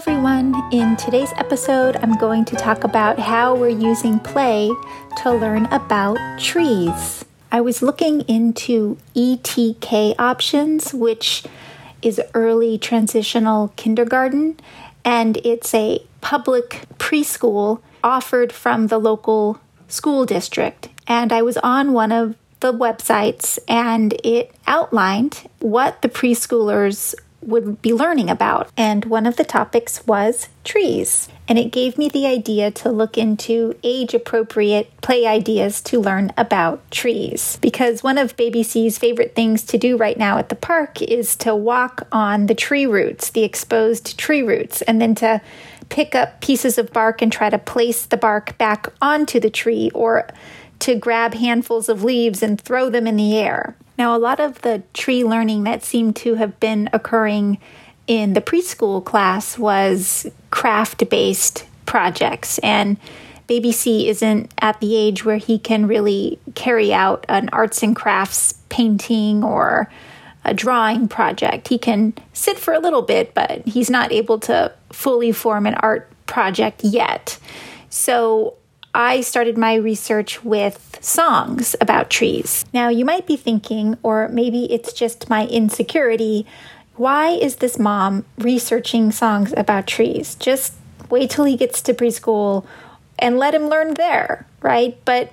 everyone. In today's episode, I'm going to talk about how we're using play to learn about trees. I was looking into ETK options, which is early transitional kindergarten, and it's a public preschool offered from the local school district. And I was on one of the websites and it outlined what the preschoolers would be learning about. And one of the topics was trees. And it gave me the idea to look into age appropriate play ideas to learn about trees. Because one of Baby C's favorite things to do right now at the park is to walk on the tree roots, the exposed tree roots, and then to pick up pieces of bark and try to place the bark back onto the tree or to grab handfuls of leaves and throw them in the air. Now, a lot of the tree learning that seemed to have been occurring in the preschool class was craft based projects. And Baby C isn't at the age where he can really carry out an arts and crafts painting or a drawing project. He can sit for a little bit, but he's not able to fully form an art project yet. So I started my research with songs about trees. Now, you might be thinking, or maybe it's just my insecurity, why is this mom researching songs about trees? Just wait till he gets to preschool and let him learn there, right? But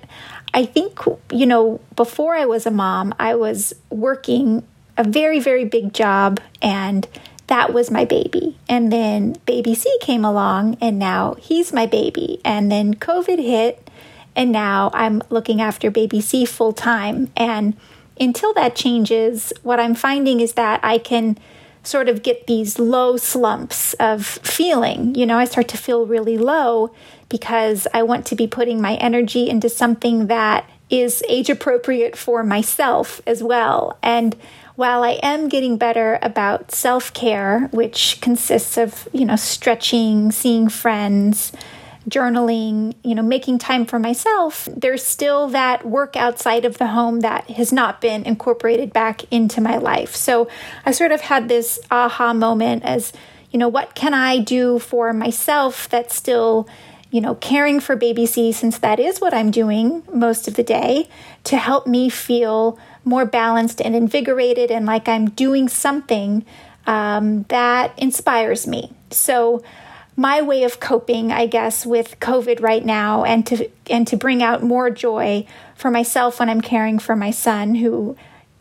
I think, you know, before I was a mom, I was working a very, very big job and that was my baby. And then baby C came along and now he's my baby. And then COVID hit and now I'm looking after baby C full time. And until that changes, what I'm finding is that I can sort of get these low slumps of feeling. You know, I start to feel really low because I want to be putting my energy into something that is age appropriate for myself as well. And while I am getting better about self care, which consists of, you know, stretching, seeing friends, journaling, you know, making time for myself, there's still that work outside of the home that has not been incorporated back into my life. So I sort of had this aha moment as, you know, what can I do for myself that's still you know, caring for baby C, since that is what I'm doing most of the day, to help me feel more balanced and invigorated and like I'm doing something um, that inspires me. So, my way of coping, I guess, with COVID right now, and to and to bring out more joy for myself when I'm caring for my son, who,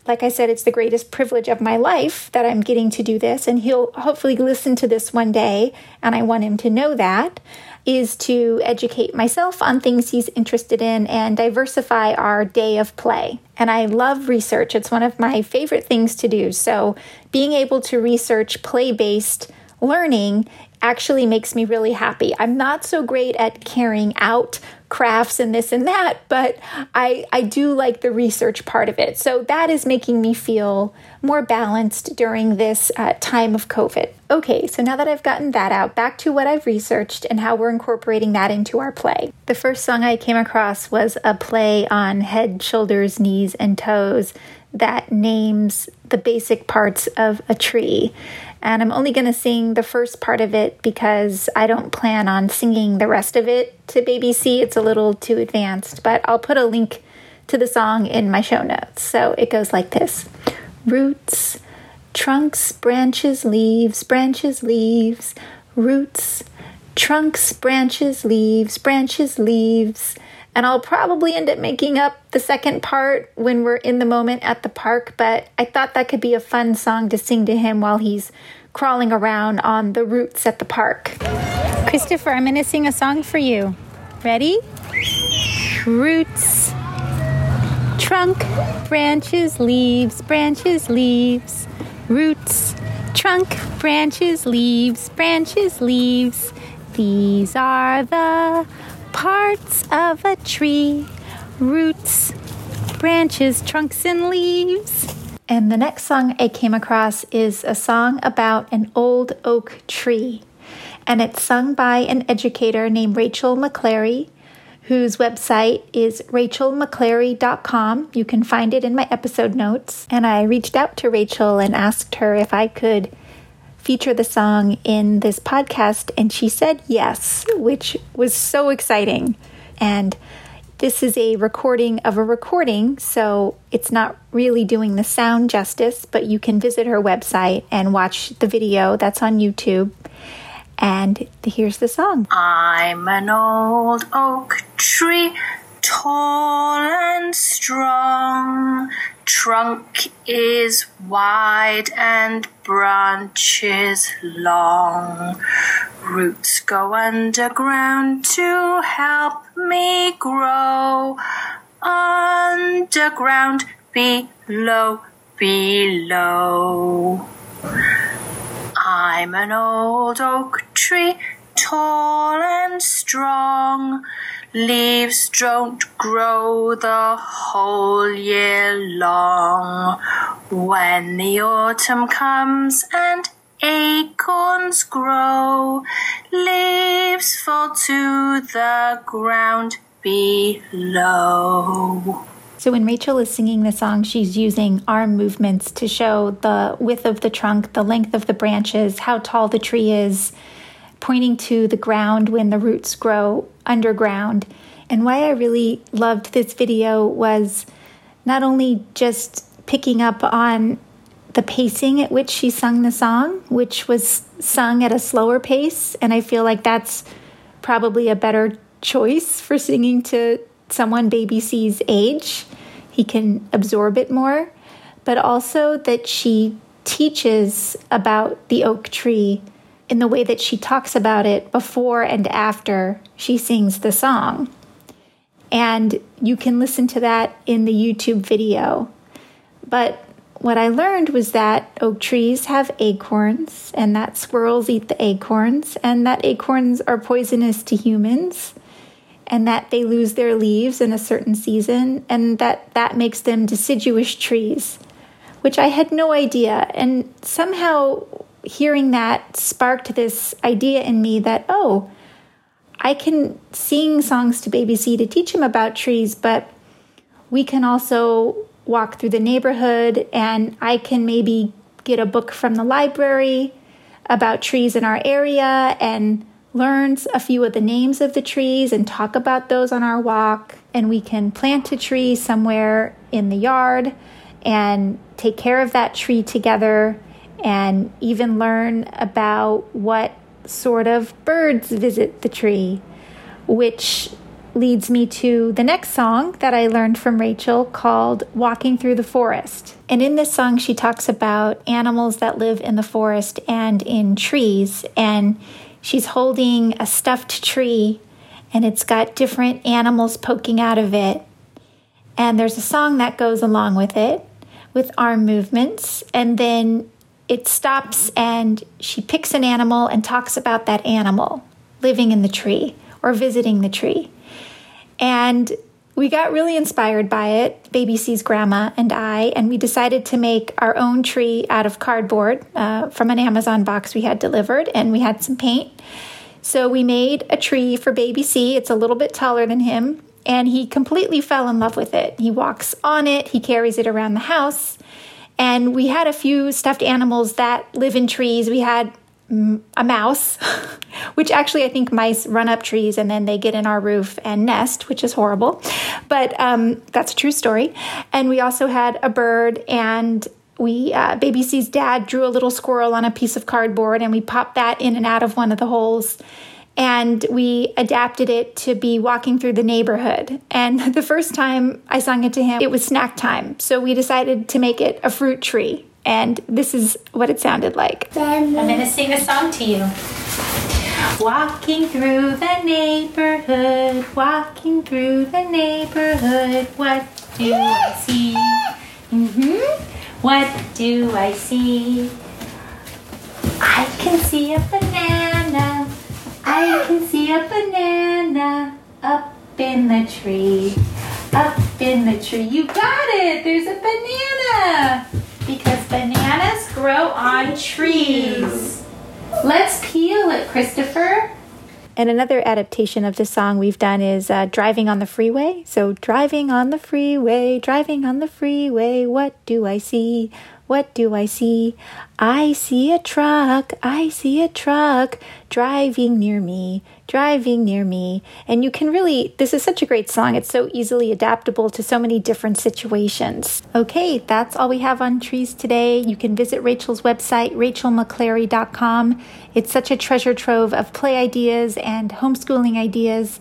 like I said, it's the greatest privilege of my life that I'm getting to do this, and he'll hopefully listen to this one day, and I want him to know that is to educate myself on things he's interested in and diversify our day of play. And I love research, it's one of my favorite things to do. So, being able to research play based learning actually makes me really happy. I'm not so great at carrying out crafts and this and that, but I, I do like the research part of it. So that is making me feel more balanced during this uh, time of COVID. Okay, so now that I've gotten that out, back to what I've researched and how we're incorporating that into our play. The first song I came across was a play on head, shoulders, knees, and toes that names the basic parts of a tree. And I'm only going to sing the first part of it because I don't plan on singing the rest of it to Baby C. It's a little too advanced, but I'll put a link to the song in my show notes. So it goes like this Roots, trunks, branches, leaves, branches, leaves, roots, trunks, branches, leaves, branches, leaves. And I'll probably end up making up the second part when we're in the moment at the park, but I thought that could be a fun song to sing to him while he's crawling around on the roots at the park. Christopher, I'm going to sing a song for you. Ready? Roots, trunk, branches, leaves, branches, leaves, roots, trunk, branches, leaves, branches, leaves. These are the parts of a tree roots, branches, trunks, and leaves. And the next song I came across is a song about an old oak tree. And it's sung by an educator named Rachel McClary, whose website is rachelmcclary.com. You can find it in my episode notes. And I reached out to Rachel and asked her if I could feature the song in this podcast, and she said yes, which was so exciting. And this is a recording of a recording, so it's not really doing the sound justice, but you can visit her website and watch the video that's on YouTube. And here's the song I'm an old oak tree, tall and strong. Trunk is wide and branches long. Roots go underground to help me grow. Underground, below, below. I'm an old oak tree, tall and strong. Leaves don't grow the whole year long. When the autumn comes and acorns grow, leaves fall to the ground below. So when Rachel is singing the song, she's using arm movements to show the width of the trunk, the length of the branches, how tall the tree is, pointing to the ground when the roots grow underground. And why I really loved this video was not only just picking up on the pacing at which she sung the song, which was sung at a slower pace. And I feel like that's probably a better choice for singing to someone baby C's age. He can absorb it more. But also that she teaches about the oak tree in the way that she talks about it before and after she sings the song. And you can listen to that in the YouTube video. But what I learned was that oak trees have acorns and that squirrels eat the acorns and that acorns are poisonous to humans and that they lose their leaves in a certain season and that that makes them deciduous trees which I had no idea and somehow hearing that sparked this idea in me that oh I can sing songs to baby C to teach him about trees but we can also walk through the neighborhood and I can maybe get a book from the library about trees in our area and learn a few of the names of the trees and talk about those on our walk. And we can plant a tree somewhere in the yard and take care of that tree together and even learn about what sort of birds visit the tree, which leads me to the next song that I learned from Rachel called Walking Through the Forest. And in this song, she talks about animals that live in the forest and in trees. And she's holding a stuffed tree, and it's got different animals poking out of it. And there's a song that goes along with it with arm movements. And then it stops, and she picks an animal and talks about that animal living in the tree or visiting the tree. And we got really inspired by it, Baby C's grandma and I, and we decided to make our own tree out of cardboard uh, from an Amazon box we had delivered, and we had some paint. So we made a tree for Baby C. It's a little bit taller than him, and he completely fell in love with it. He walks on it, he carries it around the house. And we had a few stuffed animals that live in trees. We had a mouse, which actually I think mice run up trees and then they get in our roof and nest, which is horrible. But um, that's a true story. And we also had a bird and we uh, baby c's dad drew a little squirrel on a piece of cardboard and we popped that in and out of one of the holes and we adapted it to be walking through the neighborhood and the first time i sung it to him it was snack time so we decided to make it a fruit tree and this is what it sounded like. I'm going to sing a song to you. Walking through the neighborhood, walking through the neighborhood, what do I see? Mm-hmm. What do I see? I can see a banana. I can see a banana up in the tree. Up in the tree. You got it. There's a banana because bananas grow on trees. Let's peel it, Christopher. And another adaptation of this song we've done is uh, Driving on the Freeway. So, driving on the freeway, driving on the freeway, what do I see? What do I see? I see a truck. I see a truck driving near me, driving near me. And you can really, this is such a great song. It's so easily adaptable to so many different situations. Okay, that's all we have on trees today. You can visit Rachel's website, rachelmcclary.com. It's such a treasure trove of play ideas and homeschooling ideas.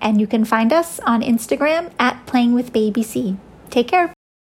And you can find us on Instagram at Playing with Baby C. Take care.